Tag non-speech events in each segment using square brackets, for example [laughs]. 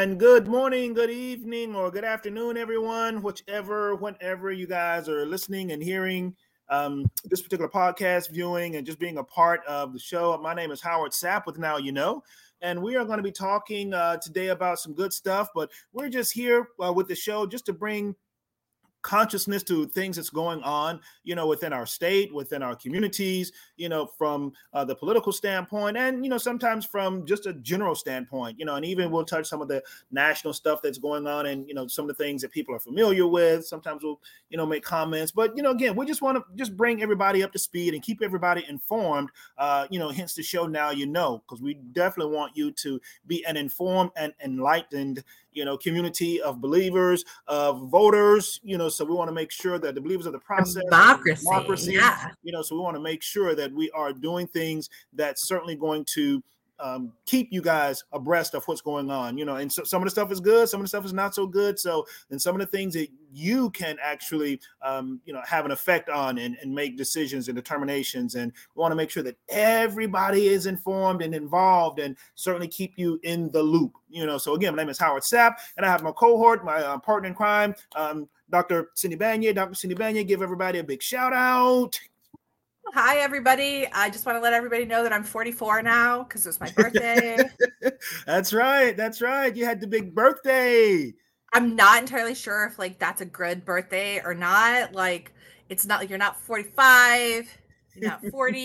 And good morning, good evening, or good afternoon, everyone, whichever, whenever you guys are listening and hearing um, this particular podcast, viewing, and just being a part of the show. My name is Howard Sapp with Now You Know, and we are going to be talking uh, today about some good stuff, but we're just here uh, with the show just to bring consciousness to things that's going on you know within our state within our communities you know from uh, the political standpoint and you know sometimes from just a general standpoint you know and even we'll touch some of the national stuff that's going on and you know some of the things that people are familiar with. Sometimes we'll you know make comments but you know again we just want to just bring everybody up to speed and keep everybody informed uh you know hence the show now you know because we definitely want you to be an informed and enlightened you know, community of believers, of voters, you know, so we want to make sure that the believers of the process, democracy, democracy yeah. you know, so we want to make sure that we are doing things that's certainly going to um, keep you guys abreast of what's going on, you know. And so some of the stuff is good, some of the stuff is not so good. So, and some of the things that you can actually, um, you know, have an effect on and, and make decisions and determinations. And we want to make sure that everybody is informed and involved, and certainly keep you in the loop, you know. So again, my name is Howard Sapp, and I have my cohort, my uh, partner in crime, um, Dr. Cindy Banyai. Dr. Cindy Banyai, give everybody a big shout out. Hi, everybody. I just want to let everybody know that I'm 44 now because it's my [laughs] birthday. that's right. That's right. You had the big birthday. I'm not entirely sure if like that's a good birthday or not. Like, it's not like you're not 45, you're not 40.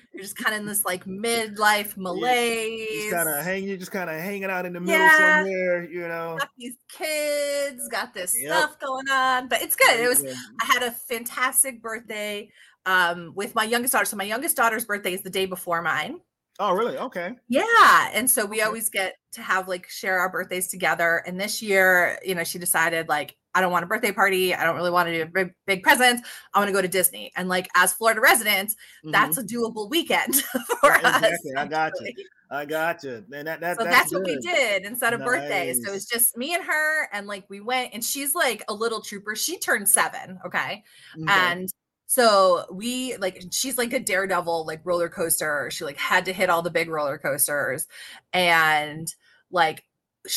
[laughs] you're just kind of in this like midlife malaise. Kind of hanging, you're just kind of hanging out in the middle yeah. somewhere, you know. Got these kids, got this yep. stuff going on, but it's good. It was. I had a fantastic birthday um, with my youngest daughter. So my youngest daughter's birthday is the day before mine. Oh, really? Okay. Yeah. And so we always get to have like share our birthdays together. And this year, you know, she decided like, I don't want a birthday party. I don't really want to do big, big presents. I want to go to Disney. And like, as Florida residents, mm-hmm. that's a doable weekend [laughs] for right, us. Exactly. I got you. I got you. And that, that so that's, that's what we did instead of nice. birthdays. So it was just me and her. And like, we went and she's like a little trooper. She turned seven. Okay. okay. And so we like she's like a daredevil like roller coaster. She like had to hit all the big roller coasters and like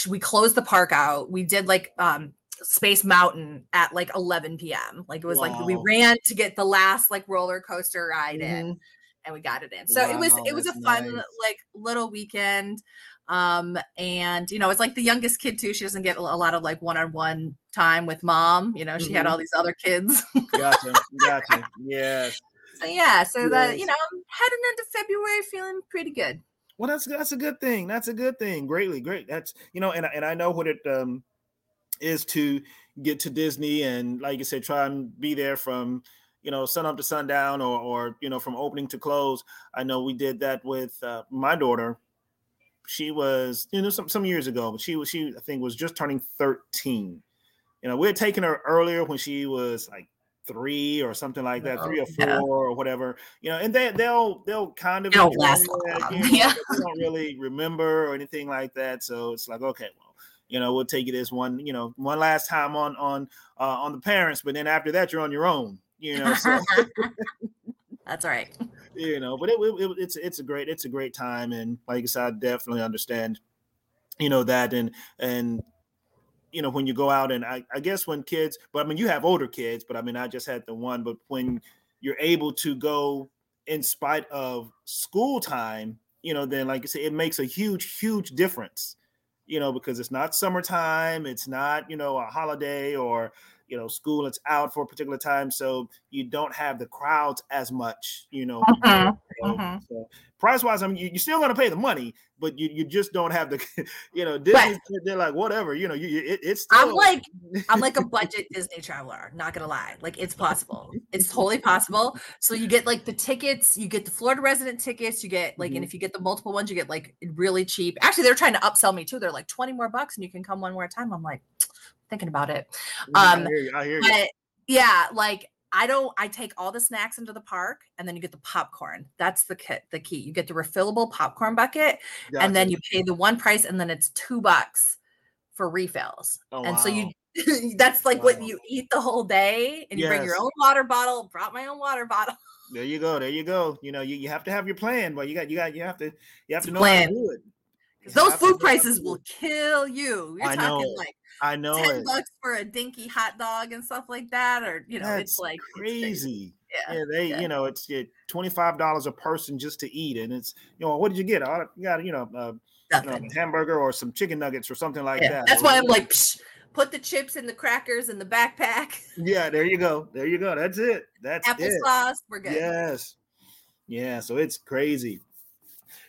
we closed the park out. We did like um Space Mountain at like 11 p.m. Like it was wow. like we ran to get the last like roller coaster ride mm-hmm. in and we got it in. So wow, it was it was a fun nice. like little weekend um and you know it's like the youngest kid too she doesn't get a lot of like one-on-one time with mom you know she mm-hmm. had all these other kids gotcha gotcha yes [laughs] so yeah so yes. that you know heading into february feeling pretty good well that's that's a good thing that's a good thing greatly great that's you know and, and i know what it um is to get to disney and like you said try and be there from you know sun up to sundown or or you know from opening to close i know we did that with uh, my daughter she was, you know, some some years ago, but she was she I think was just turning 13. You know, we had taken her earlier when she was like three or something like that, three or four yeah. or whatever. You know, and they they'll they'll kind of don't last that, you know, yeah. they [laughs] don't really remember or anything like that. So it's like, okay, well, you know, we'll take it as one, you know, one last time on on uh, on the parents, but then after that, you're on your own. You know, so. [laughs] That's right. [laughs] You know, but it, it, it's it's a great it's a great time, and like I said, I definitely understand, you know that, and and you know when you go out and I, I guess when kids, but I mean you have older kids, but I mean I just had the one, but when you're able to go in spite of school time, you know, then like I said, it makes a huge huge difference, you know, because it's not summertime, it's not you know a holiday or you know school it's out for a particular time so you don't have the crowds as much you know, know uh-huh. so price wise i mean you, are still going to pay the money but you, you just don't have the [laughs] you know Disney, they're like whatever you know you, it, it's still... i'm like i'm like a [laughs] budget disney traveler not gonna lie like it's possible [laughs] it's totally possible so you get like the tickets you get the florida resident tickets you get like mm-hmm. and if you get the multiple ones you get like really cheap actually they're trying to upsell me too they're like 20 more bucks and you can come one more time i'm like thinking about it. Um, I hear you. I hear you. But yeah, like I don't. I take all the snacks into the park, and then you get the popcorn. That's the kit. The key. You get the refillable popcorn bucket, gotcha. and then you pay the one price, and then it's two bucks for refills. Oh, and wow. so you. [laughs] that's like wow. what you eat the whole day, and you yes. bring your own water bottle. Brought my own water [laughs] bottle. There you go. There you go. You know, you, you have to have your plan, but you got you got you have to you have to know plan. how to do it. Those food prices will kill you. You're I talking know. like I know 10 it. bucks for a dinky hot dog and stuff like that. Or, you know, That's it's like it's crazy. Yeah. Yeah, they, yeah. you know, it's twenty five dollars a person just to eat, and it's, you know, what did you get? You got, you know, uh, you know, a hamburger or some chicken nuggets or something like Yeah. that. That's why I'm like, Psh, put the chips and the crackers in the backpack, yeah, there you go, there you go. That's it. That's it. applesauce. We're good. Yes. Yeah. So it's crazy.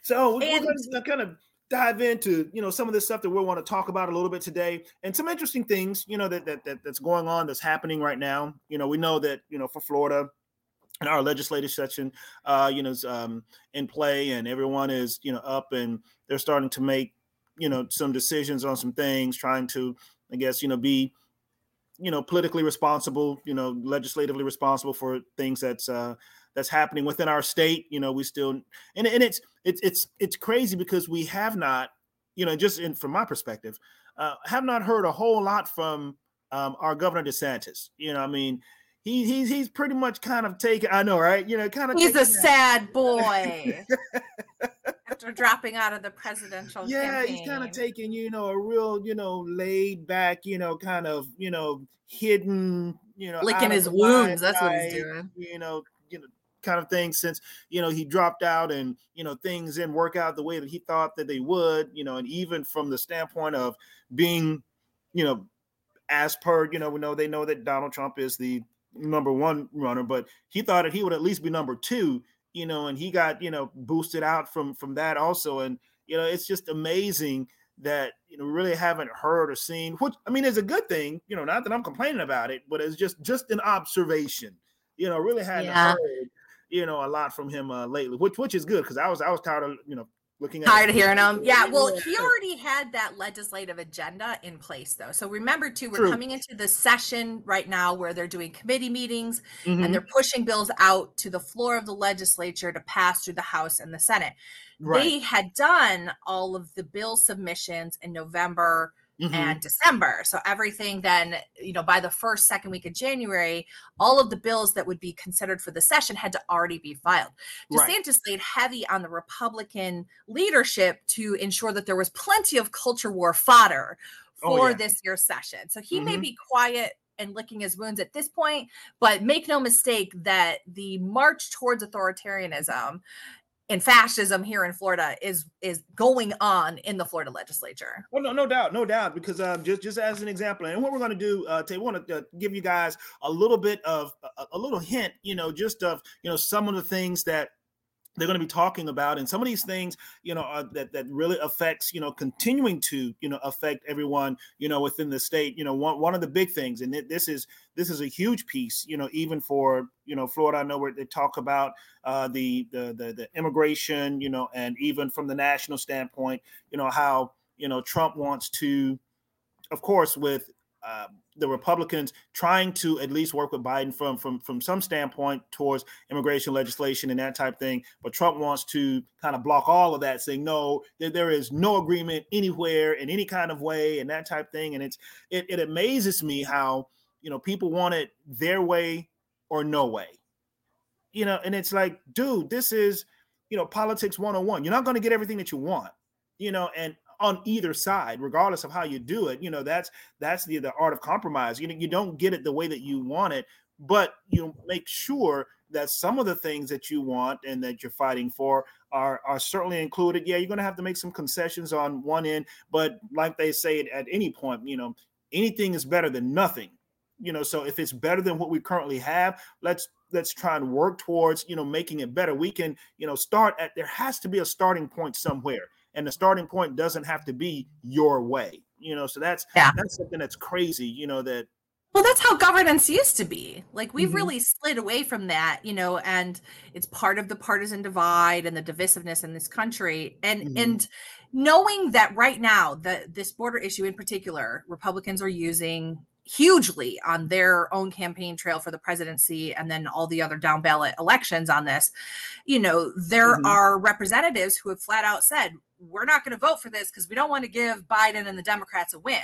So we- And- we're kind of dive into you know some of this stuff that we want to talk about a little bit today, and some interesting things you know that, that that that's going on that's happening right now. You know, we know that you know for Florida. And our legislative session, uh, you know, is um, in play, and everyone is, you know, up, and they're starting to make, you know, some decisions on some things, trying to, I guess, you know, be, you know, politically responsible, you know, legislatively responsible for things that's uh, that's happening within our state. You know, we still and, and it's it's it's it's crazy because we have not, you know, just in from my perspective, uh, have not heard a whole lot from um, our governor DeSantis. You know, I mean, he he's he's pretty much kind of taken. I know, right? You know, kind of. He's a that- sad boy [laughs] after dropping out of the presidential yeah campaign. he's kind of taking you know a real you know laid back you know kind of you know hidden you know licking his wounds. That's what he's doing. you know kind of thing since you know he dropped out and you know things didn't work out the way that he thought that they would you know and even from the standpoint of being you know as per you know we know they know that donald trump is the number one runner but he thought that he would at least be number two you know and he got you know boosted out from from that also and you know it's just amazing that you know really haven't heard or seen which i mean is a good thing you know not that i'm complaining about it but it's just just an observation you know really hadn't Yeah. heard you know a lot from him uh, lately which which is good because i was i was tired of you know looking at Tired of hearing him. Yeah, well, he already had that legislative agenda in place, though. So remember, too, we're True. coming into the session right now where they're doing committee meetings Mhm. and they're pushing bills out to the floor of the legislature to pass through the House and the Senate. right They had done all of the bill submissions in November Mhm. and December. So everything then, you know, by the first, second week of January, all of the bills that would be considered for the session had to already be filed. Right. DeSantis laid heavy on the Republican leadership to ensure that there was plenty of culture war fodder Oh, for yeah. this year's session. So he may Mhm. be quiet and licking his wounds at this point, but make no mistake that the march towards authoritarianism and fascism here in Florida is is going on in the Florida legislature. Well, no, no doubt, no doubt. Because um, just just as an example, and what we're going to do, uh, today, we want to uh, give you guys a little bit of a, a little hint, you know, just of you know some of the things that they're going to be talking about, and some of these things, you know, uh, that that really affects, you know, continuing to, you know, affect everyone, you know, within the state. You know, one one of the big things, and this is this is a huge piece, you know, even for you know Florida. I know where they talk about uh, the, the the the immigration, you know, and even from the national standpoint, you know how you know Trump wants to, of course, with uh, the Republicans trying to at least work with Biden from from from some standpoint towards immigration legislation and that type thing, but Trump wants to kind of block all of that, saying no, there, there is no agreement anywhere in any kind of way and that type thing. And it's it, it amazes me how you know people want it their way or no way. You know and it's like dude this is you know politics 101 you're not going to get everything that you want you know and on either side regardless of how you do it you know that's that's the the art of compromise. You know you don't get it the way that you want it but you make sure that some of the things that you want and that you're fighting for are are certainly included. Yeah you're going to have to make some concessions on one end but like they say at any point you know anything is better than nothing you know so if it's better than what we currently have let's let's try and work towards you know making it better. We can you know start at there has to be a starting point somewhere and the starting point doesn't have to be your way you know so that's Yeah. that's something that's crazy you know that Well, that's how governance used to be. Like we've Mhm. really slid away from that, you know, and it's part of the partisan divide and the divisiveness in this country. And Mhm. and knowing that right now, that this border issue in particular, Republicans are using hugely on their own campaign trail for the presidency and then all the other down ballot elections on this. You know, there Mhm. are representatives who have flat out said, we're not going to vote for this because we don't want to give Biden and the Democrats a win.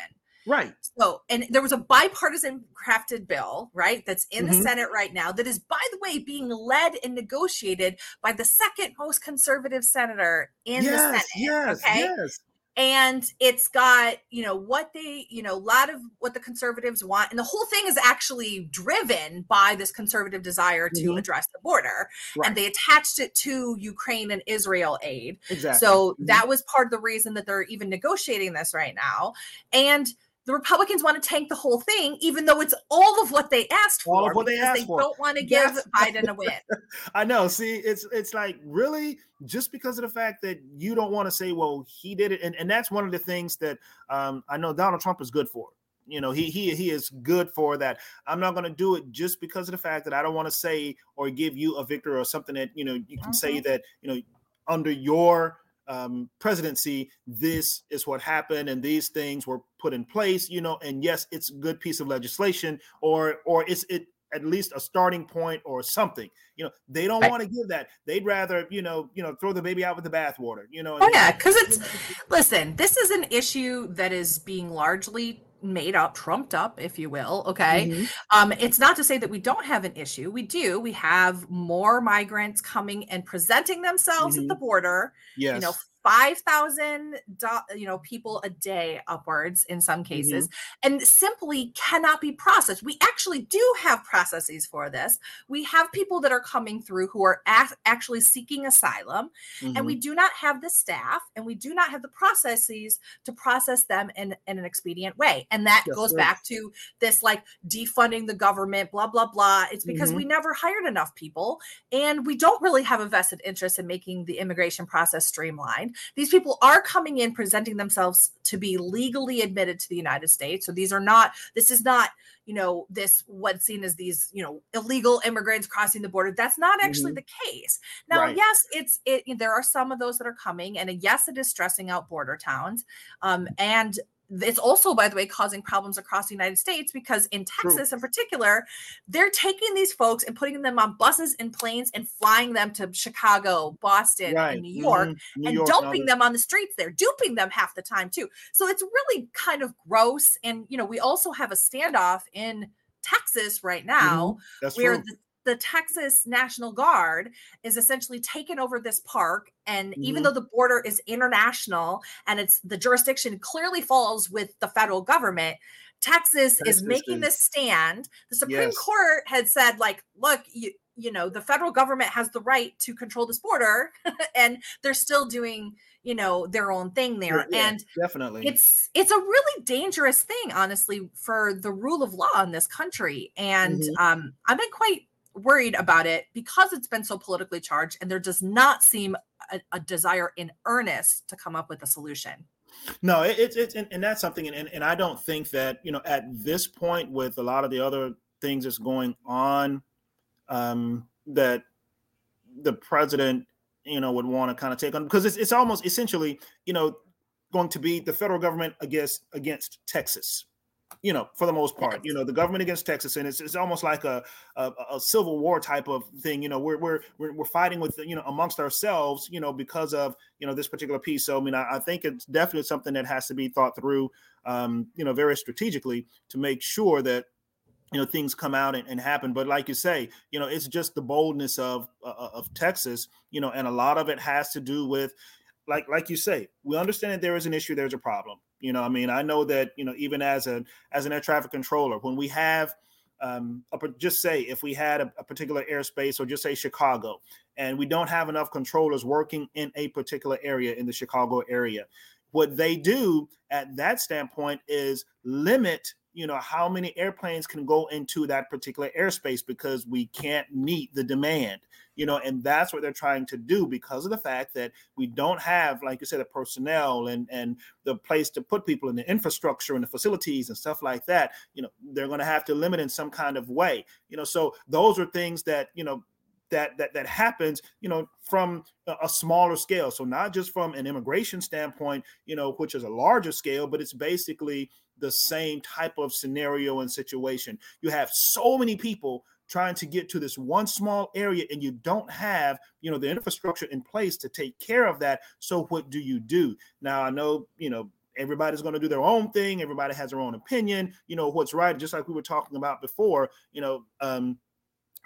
right So, and there was a bipartisan crafted bill, right? That's in the Mhm. Senate right now, that is, by the way, being led and negotiated by the second most conservative senator in the Senate. yes okay. yes and it's got you know what they you know a lot of what the conservatives want and the whole thing is actually driven by this conservative desire to mm-hmm. address the border right. and they attached it to ukraine and israel aid exactly. so mm-hmm. that was part of the reason that they're even negotiating this right now and the Republicans want to tank the whole thing, even though it's all of what they asked all for. Of what they asked they for. don't want to give yes. Biden a win. [laughs] I know. See, it's it's like really just because of the fact that you don't want to say, well, he did it, and, and that's one of the things that um, I know Donald Trump is good for. You know, he he he is good for that. I'm not going to do it just because of the fact that I don't want to say or give you a victory or something that you know you can mm-hmm. say that you know under your um, presidency, this is what happened, and these things were put in place. You know, and yes, it's a good piece of legislation, or or it's it at least a starting point or something. You know, they don't want to give that. They'd rather, you know, you know, throw the baby out with the bathwater. You know. Oh yeah, because it's listen. This is an issue that is being largely made up, trumped up, if you will. Okay. Mm-hmm. Um, it's not to say that we don't have an issue. We do. We have more migrants coming and presenting themselves mm-hmm. at the border. Yes. You know, 5,000 you know people a day upwards in some cases mm-hmm. and simply cannot be processed. We actually do have processes for this. We have people that are coming through who are a- actually seeking asylum mm-hmm. and we mm-hmm. do not have the staff and we do not have the processes to process them in, in an expedient way. And that yes, goes back to this like defunding the government blah blah blah. It's because mm-hmm. we never hired enough people and we don't really have a vested interest in making the immigration process streamlined. These people are coming in presenting themselves to be legally admitted to the United States. So these are not, this is not, you know, this what's seen as these, you know, illegal immigrants crossing the border. That's not actually mm-hmm. the case. Now, right. yes, it's it there are some of those that are coming, and yes, it is stressing out border towns. Um, and it's also by the way causing problems across the united states because in texas True. in particular they're taking these folks and putting them on buses and planes and flying them to chicago boston right. and new york mm-hmm. new and york, dumping them on the streets there duping them half the time too so it's really kind of gross and you know we also have a standoff in texas right now mm-hmm. where the, the Texas National Guard is essentially taken over this park. And mm-hmm. even though the border is international and it's the jurisdiction clearly falls with the federal government, Texas, Texas is making is. this stand. The Supreme yes. Court had said, like, look, you, you know, the federal government has the right to control this border, [laughs] and they're still doing you know their own thing there yeah, and definitely it's it's a really dangerous thing honestly for the rule of law in this country and mm-hmm. um i've been quite worried about it because it's been so politically charged and there does not seem a, a desire in earnest to come up with a solution. No it's it, and, and that's something and, and i don't think that you know at this point with a lot of the other things that's going on um that the president you know would want to kind of take on because it's, it's almost essentially you know going to be the federal government against against texas you know, for the most part, you know, the government against Texas, and it's, it's almost like a, a, a civil war type of thing. You know, we're, we're we're we're fighting with you know amongst ourselves, you know, because of you know this particular piece. So I mean, I, I think it's definitely something that has to be thought through, um, you know, very strategically to make sure that you know things come out and, and, happen but like you say you know it's just the boldness of uh, of texas you know and a lot of it has to do with like like you say we understand that there is an issue there's a problem you know, I mean, I know that you know even as a as an air traffic controller, when we have um, a, just say if we had a, a, particular airspace or just say Chicago, and we don't have enough controllers working in a particular area in the Chicago area, what they do at that standpoint is limit you know how many airplanes can go into that particular airspace because we can't meet the demand you know and that's what they're trying to do because of the fact that we don't have like you said the personnel and and the place to put people in the infrastructure and the facilities and stuff like that. You know they're going to have to limit in some kind of way. You know so those are things that you know that that that happens you know from a smaller scale. So not just from an immigration standpoint you know which is a larger scale but it's basically the same type of scenario and situation. You have so many people trying to get to this one small area and you don't have you know the infrastructure in place to take care of that so what do you do now i know you know everybody's going to do their own thing everybody has their own opinion you know what's right just like we were talking about before you know um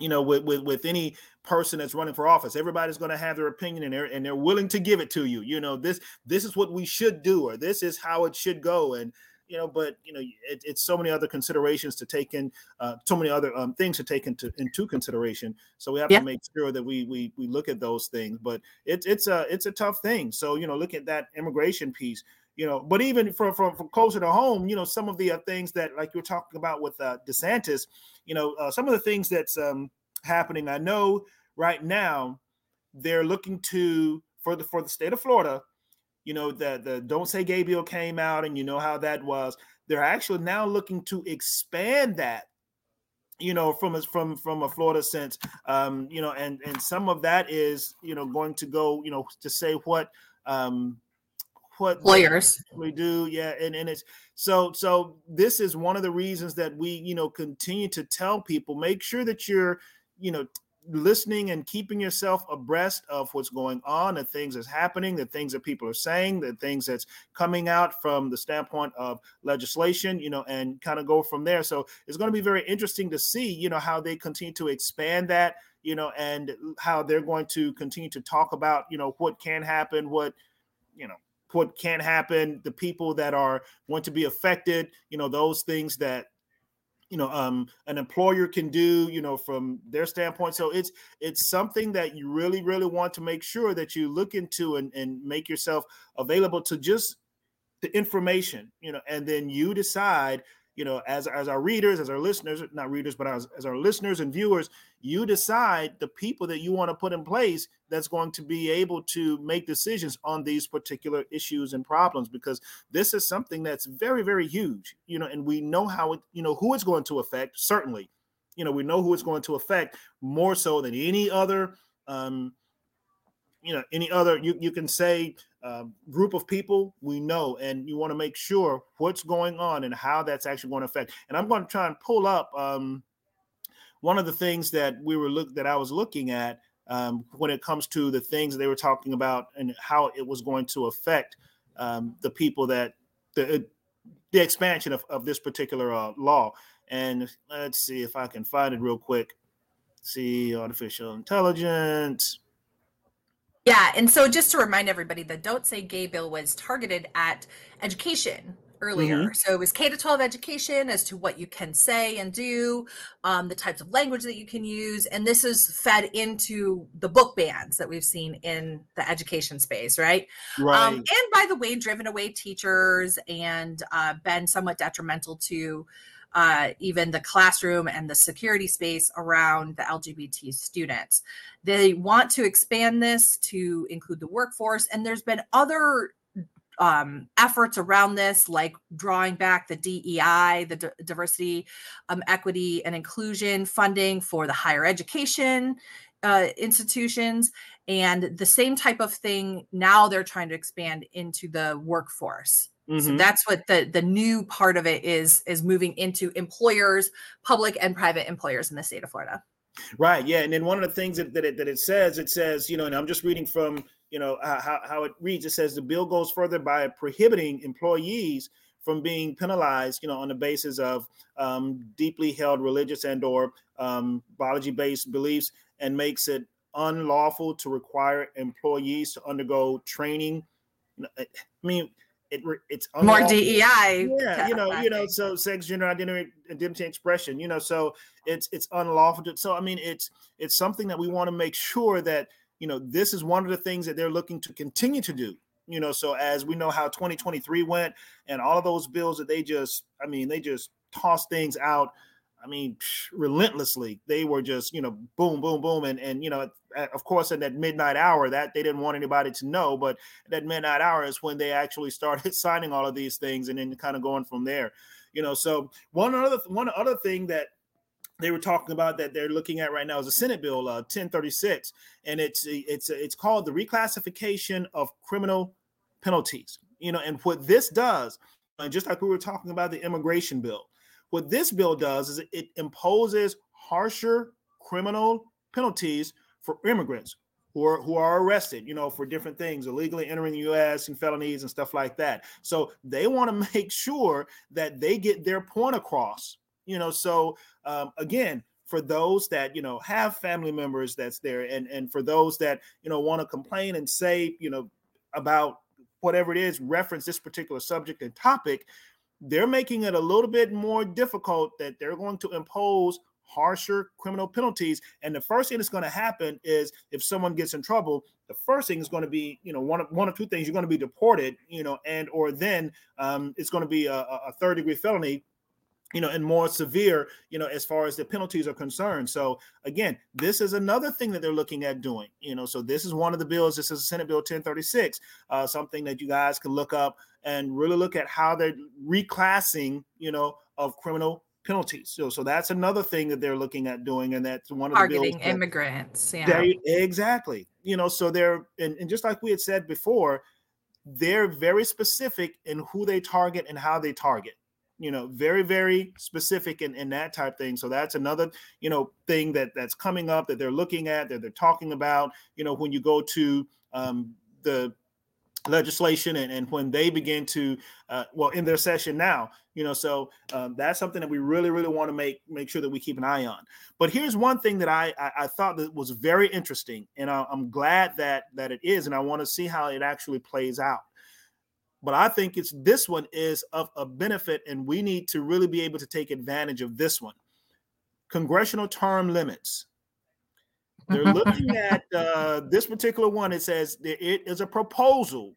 you know, with with, with any person that's running for office. Everybody's going to have their opinion and they're and they're willing to give it to you. You know, this this is what we should do or this is how it should go. And you know, but you know, it, it's so many other considerations to take in, uh, so many other um, things to take into into consideration. So we have yeah. to make sure that we we we look at those things. But it's it's a it's a tough thing. So you know, look at that immigration piece. You know, but even from from, from closer to home, you know, some of the uh, things that like you're talking about with uh, DeSantis, you know, uh, some of the things that's um, happening. I know right now they're looking to for the for the state of Florida. You know, the the Don't Say Gay bill came out, and you know how that was. They're actually now looking to expand that you know from a from from a florida sense um you know and and some of that is you know going to go you know to say what um what lawyers we do yeah and and it's so so this is one of the reasons that we you know continue to tell people make sure that you're you know listening and keeping yourself abreast of what's going on the things that's happening the things that people are saying the things that's coming out from the standpoint of legislation you know and kind of go from there. So it's going to be very interesting to see you know how they continue to expand that you know and how they're going to continue to talk about you know what can happen what you know what can happen the people that are going to be affected you know those things that you know um, an employer can do you know from their standpoint. So it's it's something that you really really want to make sure that you look into and, and make yourself available to just the information you know and then you decide you know, as as our readers, as our listeners, not readers, but as, as our listeners and viewers, you decide the people that you want to put in place that's going to be able to make decisions on these particular issues and problems because this is something that's very, very huge, you know, and we know how it, you know, who it's going to affect, certainly. You know, we know who it's going to affect more so than any other um, you know any other you, you can say uh, group of people we know and you want to make sure what's going on and how that's actually going to affect. And i'm going to try and pull up um, one of the things that we were look that i was looking at um, when it comes to the things they were talking about and how it was going to affect um, the people that the the expansion of, of this particular uh, law. And let's see if i can find it real quick. See artificial intelligence yeah, and so just to remind everybody, the Don't Say Gay bill was targeted at education earlier. Mm-hmm. So it was K to 12 education as to what you can say and do, um, the types of language that you can use. And this is fed into the book bans that we've seen in the education space, right? Um, right. Um, and by the way, driven away teachers and uh, been somewhat detrimental to uh, even the classroom and the security space around the LGBT students. They want to expand this to include the workforce, and there's been other um, efforts around this, like drawing back the DEI, the D- diversity, um, equity, and inclusion funding for the higher education uh, institutions. And the same type of thing now they're trying to expand into the workforce. Mm-hmm. So that's what the the new part of it is is moving into employers, public and private employers in the state of Florida. Right. Yeah. And then one of the things that, that, it, that it says, it says, you know, and I'm just reading from, you know, how, how it reads. It says the bill goes further by prohibiting employees from being penalized, you know, on the basis of um, deeply held religious and or um, biology-based beliefs, and makes it unlawful to require employees to undergo training. I mean, it, it's more DEI. Yeah, you know, you know, so sex, gender identity, identity expression. You know, so it's it's unlawful. To, so I mean, it's it's something that we want to make sure that you know this is one of the things that they're looking to continue to do. You know, so as we know how 2023 went and all of those bills that they just, I mean, they just tossed things out I mean, relentlessly. They were just, you know, boom, boom, boom, and and you know, of course, in that midnight hour, that they didn't want anybody to know, but that midnight hour is when they actually started [laughs] signing all of these things, and then kind of going from there. You know, so one other one other thing that they were talking about that they're looking at right now is a Senate Bill uh, 1036, and it's it's it's called the reclassification of criminal penalties. You know, and what this does, and just like we were talking about the immigration bill, what this bill does is it imposes harsher criminal penalties for immigrants who are who are arrested, you know, for different things, illegally entering the U.S. and felonies and stuff like that. So they want to [laughs] make sure that they get their point across, you know. So um, again, for those that you know have family members that's there and and for those that you know want to complain and say you know about whatever it is reference this particular subject and topic they're making it a little bit more difficult that they're going to impose harsher criminal penalties. And the first thing that's going to happen is if someone gets in trouble the first thing is going to be you know one of one of two things you're going to be deported you know and or then um, it's going to be a, a third degree felony you know, and more severe, you know, as far as the penalties are concerned. So again, this is another thing that they're looking at doing. You know, so this is one of the bills. This is Senate Bill 1036, uh, something that you guys can look up and really look at how they're reclassing, you know, of criminal penalties. So, so that's another thing that they're looking at doing, and that's one of targeting the targeting immigrants. Yeah, they, exactly. You know, so they're and, and just like we had said before, they're very specific in who they target and how they target you know very very specific in, in that type thing. So that's another you know thing that that's coming up that they're looking at that they're talking about you know when you go to um, the legislation and, and when they begin to uh, well in their session now you know so um, that's something that we really really want to make make sure that we keep an eye on. But here's one thing that i i, I thought that was very interesting and I, i'm glad that that it is and i want to see how it actually plays out but I think it's this one is of a benefit, and we need to really be able to take advantage of this one. Congressional term limits. They're looking [laughs] at uh, this particular one. It says it is a proposal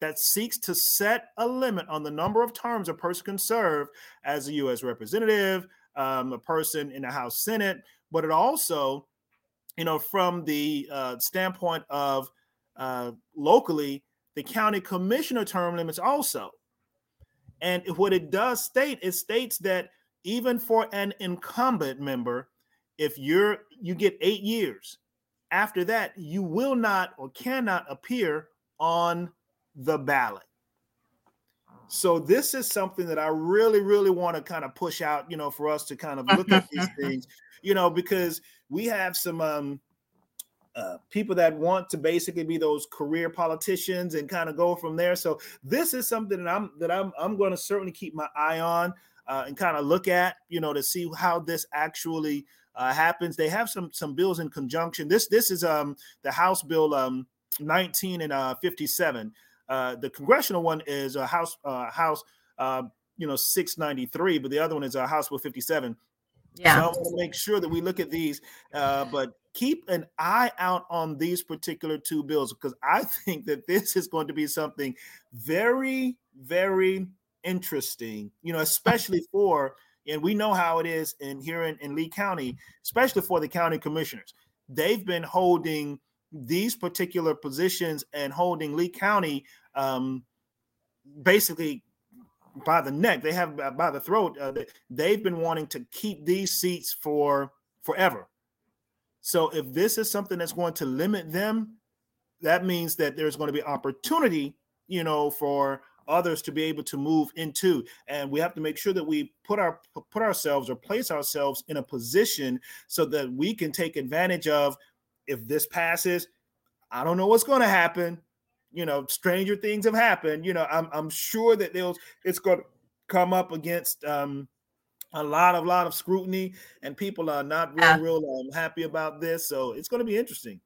that seeks to set a limit on the number of terms a person can serve as a U.S. representative, um, a person in the House Senate, but it also, you know, from the uh, standpoint of uh, locally, the county commissioner term limits also. And what it does state, it states that even for an incumbent member, if you're you get eight years, after that, you will not or cannot appear on the ballot. So this is something that I really, really want to kind of push out, you know, for us to kind of look at these [laughs] things, you know, because we have some um uh, people that want to basically be those career politicians and kind of go from there. So this is something that I'm that I'm I'm going to certainly keep my eye on uh, and kind of look at, you know, to see how this actually uh, happens. They have some some bills in conjunction. This this is um the House Bill um 19 and uh 57. Uh, the congressional one is a House uh, House uh, you know 693, but the other one is a House Bill 57. Yeah. So I want to make sure that we look at these. Uh, but keep an eye out on these particular two bills because I [laughs] think that this is going to be something very, very interesting, you know, especially for, and we know how it is in here in, in Lee County, especially for the county commissioners. They've been holding these particular positions and holding Lee County um, basically by the neck. They have by the throat. Uh, they've been wanting to keep these seats for forever so if this is something that's going to limit them, that means that there's going to be opportunity, you know, for others to be able to move into. And we have to make sure that we put our put ourselves or place ourselves in a position so that we can take advantage of if this passes i don't know what's going to happen. You know stranger things have happened. You know i'm, I'm sure that it's going to come up against um a lot of lot of scrutiny and people are not real yeah. real um, happy about this so it's going to be interesting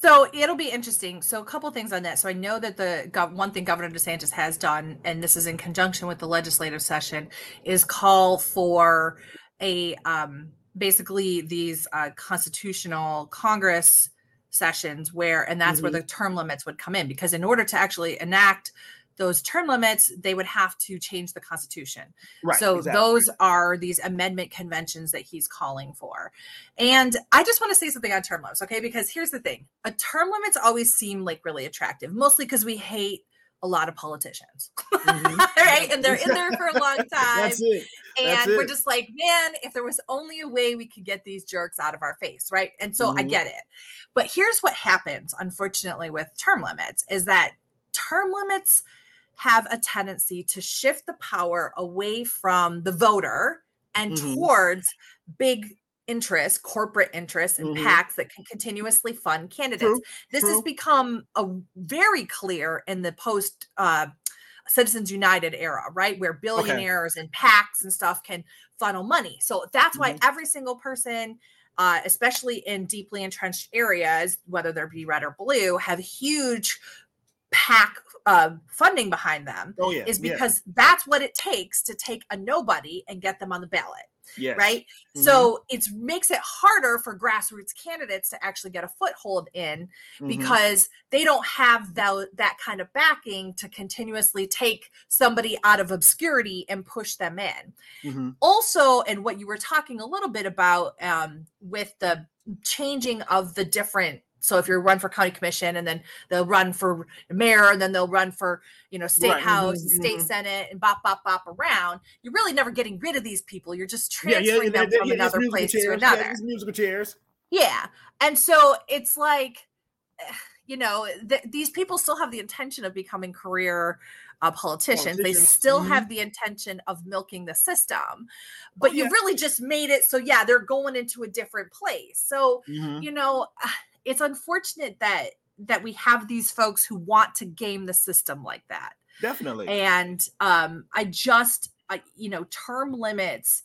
so it'll be interesting so a couple things on that so i know that the one thing governor desantis has done and this is in conjunction with the legislative session is call for a um, basically these uh, constitutional congress sessions where and that's mm-hmm. where the term limits would come in because in order to actually enact those term limits, they would have to change the Constitution. Right, so exactly. those are these amendment conventions that he's calling for. And I just want to say something on term limits, okay? Because here's the thing a term limits always seem like really attractive, mostly because we hate a lot of politicians, mm-hmm. [laughs] right? And they're in there for a long [laughs] time. That's it. That's and it. we're just like, man, if there was only a way we could get these jerks out of our face, right? And so mm-hmm. I get it. But here's what happens, unfortunately, with term limits is that term limits have a tendency to shift the power away from the voter and mm-hmm. towards big interests, corporate interests, and mm-hmm. PACs that can continuously fund candidates. True. This True. has become a very clear in the post uh, Citizens United era, right? Where billionaires okay. and PACs and stuff can funnel money. So that's mm-hmm. why every single person, uh, especially in deeply entrenched areas, whether they're be red or blue, have huge PAC uh, funding behind them. Oh, yeah. Is because yeah. that's what it takes to take a nobody and get them on the ballot. Yes. Right. Mm-hmm. So it makes it harder for grassroots candidates to actually get a foothold in mm-hmm. because they don't have that, that kind of backing to continuously take somebody out of obscurity and push them in. Mm-hmm. Also, and what you were talking a little bit about um, with the changing of the different so if you're run for county commission and then they'll run for mayor and then they'll run for you know state right. house mm-hmm. state mm-hmm. senate and bop bop bop around you're really never getting rid of these people you're just transferring yeah, yeah, them from another place chairs. to another musical chairs yeah and so it's like [sighs] you know th- these people still have the intention of becoming career uh, politicians. politicians. They still mm-hmm. have the intention of milking the system, but oh, you really just made it so yeah, they're going into a different place. So mm-hmm. you know, [sighs] it's unfortunate that that we have these folks who want to game the system like that. Definitely. And um, I just, I, you know, term limits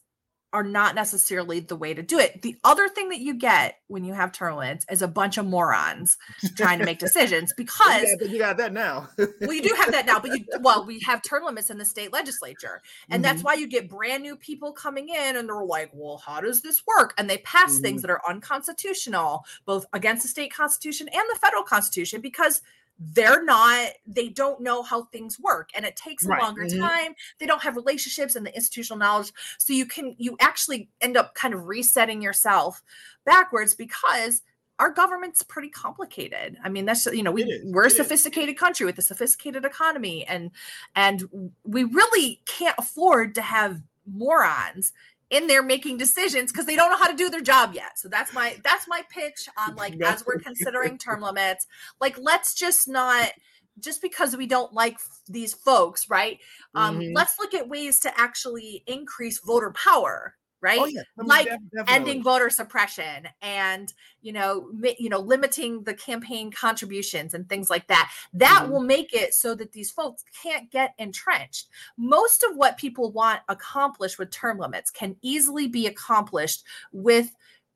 are not necessarily the way to do it. The other thing that you get when you have term limits is a bunch of morons trying to make [laughs] decisions because yeah, you got that now. [laughs] well, you do have that now, but you well, we have term limits in the state legislature, and mm-hmm. that's why you get brand new people coming in, and they're like, "Well, how does this work?" And they pass mm-hmm. things that are unconstitutional, both against the state constitution and the federal constitution, because they're not they don't know how things work and it takes a right. longer mm-hmm. time they don't have relationships and the institutional knowledge so you can you actually end up kind of resetting yourself backwards because our government's pretty complicated. I mean, that's you know we we're a sophisticated is. country with a sophisticated economy, and and we really can't afford to have morons in there making decisions because they don't know how to do their job yet. So that's my that's my pitch on [laughs] like as we're considering term limits, like let's just not just because we don't like these folks, right? Um, mm-hmm. Let's look at ways to actually increase voter power right? Oh, yeah. like definitely. ending voter suppression and you know mi- you know limiting the campaign contributions and things like that. That mm-hmm. will make it so that these folks can't get entrenched. Most of what people want accomplished with term limits can easily be accomplished with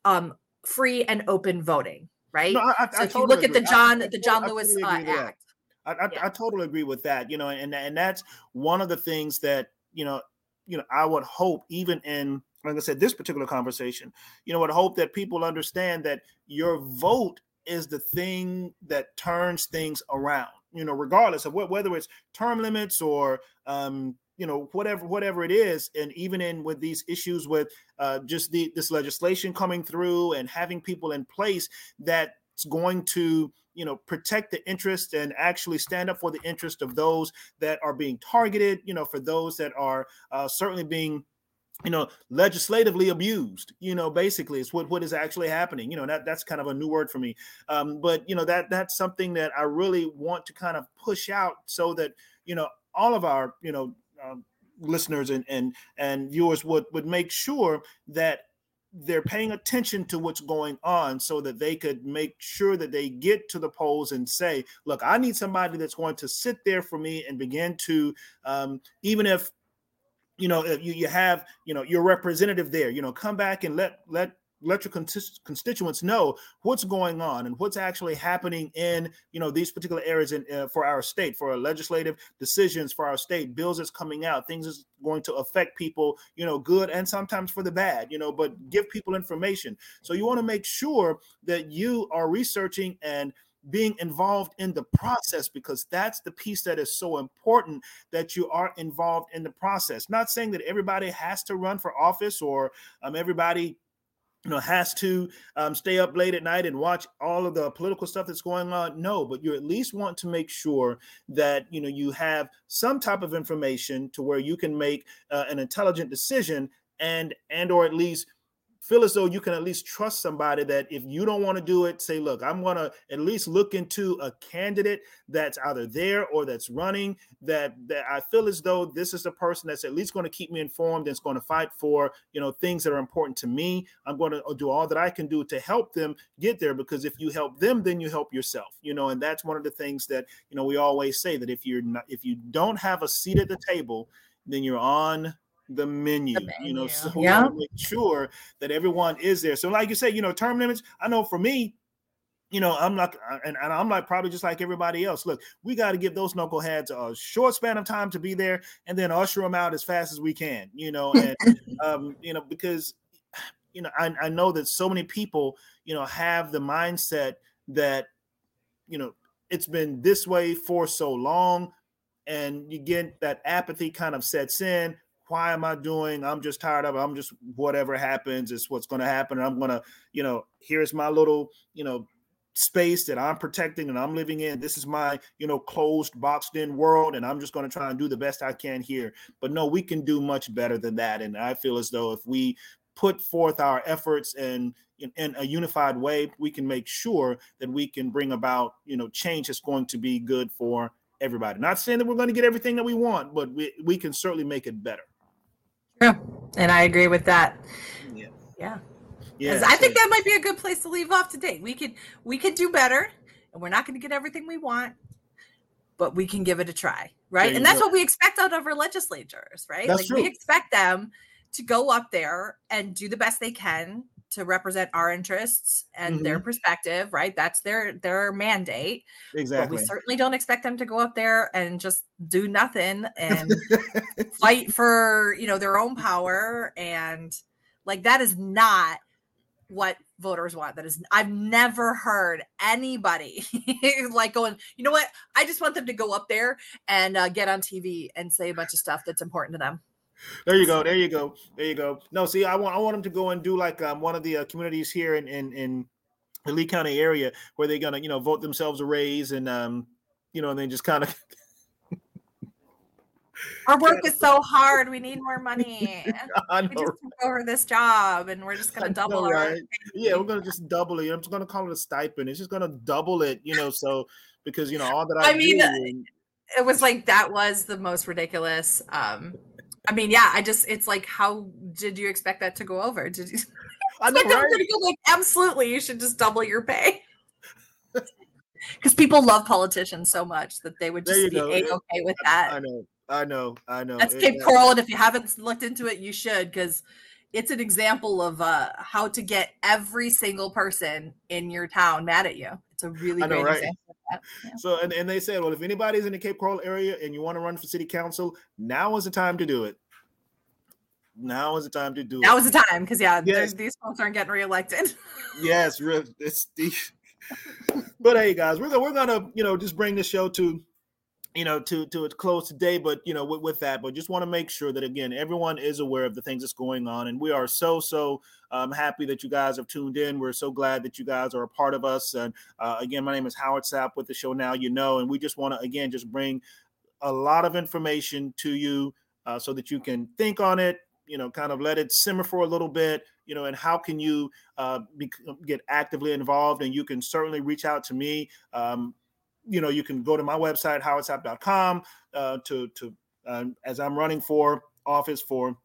um, free and open voting, right? No, I, I, so I if totally you look agree. at the John the John Lewis uh, Act. I, yeah. I, totally agree with that. You know, and and that's one of the things that you know, you know, I would hope even in like I said, this particular conversation, you know, would hope that people understand that your vote is the thing that turns things around. You know, regardless of what, whether it's term limits or um, you know whatever whatever it is and even in with these issues with uh, just the this legislation coming through and having people in place that's going to you know protect the interest and actually stand up for the interest of those that are being targeted you know for those that are uh, certainly being you know legislatively abused you know basically it's what what is actually happening you know that that's kind of a new word for me. Um, but you know that that's something that i really want to kind of push out so that you know all of our you know um, listeners and and and viewers would would make sure that they're paying attention to what's going on so that they could make sure that they get to the polls and say look i need somebody that's going to sit there for me and begin to um, even if you know you, you have you know your representative there you know come back and let let let your constituents know what's going on and what's actually happening in you know these particular areas in, uh, for our state for our legislative decisions for our state bills that's coming out things is going to affect people you know good and sometimes for the bad you know but give people information. So you want to make sure that you are researching and being involved in the process because that's the piece that is so important that you are involved in the process. Not saying that everybody has to run for office or um, everybody you know has to um, stay up late at night and watch all of the political stuff that's going on no but you at least want to make sure that you know you have some type of information to where you can make uh, an intelligent decision and and or at least feel as though you can at least trust somebody that if you don't want to do it, say, look, I'm going to at least look into a candidate that's either there or that's running that that I feel as though this is the person that's at least going to keep me informed and going to fight for, you know, things that are important to me. I'm going to uh, do all that I can do to help them get there because if you help them, then you help yourself, you know, and that's one of the things that, you know, we always say that if you're not if you don't have a seat at the table, then you're on the menu, the menu. you know, so yeah. make sure that everyone is there. So, like you say, you know, term limits. I know for me, you know, I'm not, and, and I'm like probably just like everybody else. Look, we got to give those knuckleheads a short span of time to be there, and then usher them out as fast as we can. You know, and [laughs] um, you know because you know I, I know that so many people, you know, have the mindset that you know it's been this way for so long and you get that apathy kind of sets in why am I doing? I'm just tired of it. I'm just whatever happens is what's going to happen. And I'm going to, you know, here's my little, you know, space that I'm protecting and I'm living in. This is my, you know, closed, boxed in world. And I'm just going to try and do the best I can here. But no, we can do much better than that. And I feel as though if we put forth our efforts and in, in, a unified way, we can make sure that we can bring about, you know, change that's going to be good for everybody. Not saying that we're going to get everything that we want, but we, we can certainly make it better. Yeah, and I agree with that. Yeah. Yeah. Yeah, I think that might be a good place to leave off today. We could we could do better, and we're not going to get everything we want, but we can give it a try, right? And that's go. what we expect out of our legislators, right? That's like true. we expect them to go up there and do the best they can to represent our interests and mm-hmm. their perspective, right? That's their their mandate. Exactly. But we certainly don't expect them to go up there and just do nothing and [laughs] fight for, you know, their own power and like that is not what voters want. That is I've never heard anybody [laughs] like going, you know what? I just want them to go up there and uh, get on TV and say a bunch of stuff that's important to them. There you go. There you go. There you go. No, see, I want I want them to go and do like um, one of the uh, communities here in in in the Lee County area where they're gonna you know vote themselves a raise and um you know and then just kind of. [laughs] Our work is so [laughs] hard. We need more money. [laughs] I know. We just took over this job, and we're just going to double know, right? Yeah, we're going to just double it. I'm just going to call it a stipend. It's just going to double it, you know. So because you know all that I, I mean, do, it was like that was the most ridiculous um I mean, yeah, I just it's like how did you expect that to go over? Did you [laughs] I know, right? to go like absolutely you should just double your pay. [laughs] Because people love politicians so much that they would just be okay with that. I know, I know, I know. That's Cape Coral, and if you haven't looked into it, you should because it's an example of uh, how to get every single person in your town mad at you. It's a really know, great right? example. Yeah. So and, and they said, well, if anybody's in the Cape Coral area and you want to run for city council, now is the time to do it. Now is the time to do now it. Now is the time because yeah, yes. these folks aren't getting reelected. [laughs] yes, it's the. [laughs] but hey, guys, we're gonna we're gonna you know just bring the show to you know to to close today but you know with, with that but just want to make sure that again everyone is aware of the things that's going on and we are so so um, happy that you guys have tuned in. We're so glad that you guys are a part of us and uh, again my name is howard sapp with the show now you know and we just want to again just bring a lot of information to you uh, so that you can think on it you know kind of let it simmer for a little bit you know and how can you uh, be, get actively involved and you can certainly reach out to me um, you know, you can go to my website, howardsapp.com, uh, to, to uh, as I'm running for office for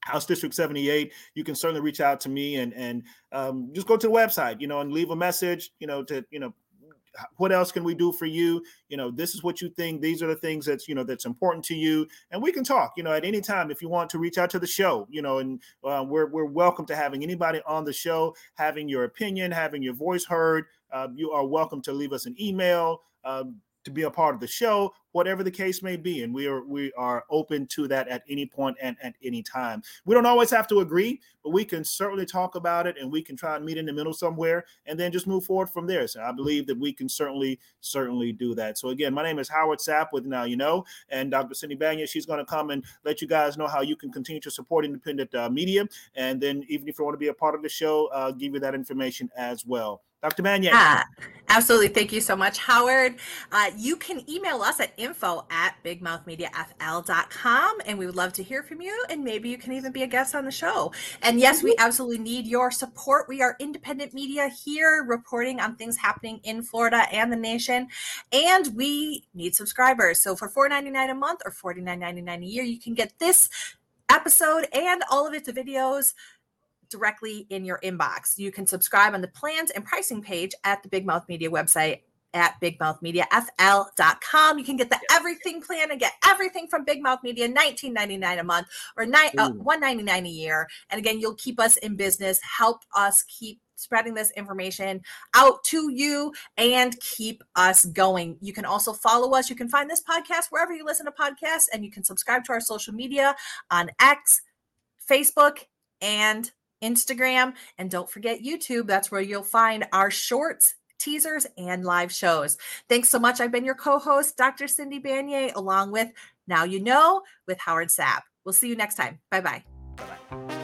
House District 78, you can certainly reach out to me and and um, just go to the website, you know, and leave a message, you know, to you know, what else can we do for you? You know, this is what you think. These are the things that's you know that's important to you, and we can talk. You know, at any time if you want to reach out to the show, you know, and uh, we're we're welcome to having anybody on the show, having your opinion, having your voice heard. Uh, you are welcome to leave us an email um, to be a part of the show, whatever the case may be, and we are we are open to that at any point and at any time. We don't always have to agree, but we can certainly talk about it, and we can try and meet in the middle somewhere, and then just move forward from there. So I believe that we can certainly certainly do that. So again, my name is Howard Sapp with Now You Know, and Dr. Cindy Banyai. She's going to come and let you guys know how you can continue to support independent uh, media, and then even if you want to be a part of the show, uh, give you that information as well. Dr. Banyai. Uh, absolutely. Thank you so much, Howard. Uh, you can email us at info at bigmouthmediafl.com and we would love to hear from you. And maybe you can even be a guest on the show. And yes, we mm-hmm. absolutely need your support. We are independent media here reporting on things happening in Florida and the nation. And we need subscribers. So for $4.99 a month or $49.99 a year, you can get this episode and all of its videos directly in your inbox. You can subscribe on the plans and pricing page at the Big Mouth Media website at bigmouthmediafl.com. You can get the everything plan and get everything from Big Mouth Media, $19.99 a month or nine, uh, 199 a year. And again, you'll keep us in business, help us keep spreading this information out to you and keep us going. You can also follow us. You can find this podcast wherever you listen to podcasts and you can subscribe to our social media on X, Facebook, and Instagram, and don't forget YouTube. That's where you'll find our shorts, teasers, and live shows. Thanks so much. I've been your co host, Dr. Cindy Banyai, along with Now You Know with Howard Sapp. We'll see you next time. Bye bye.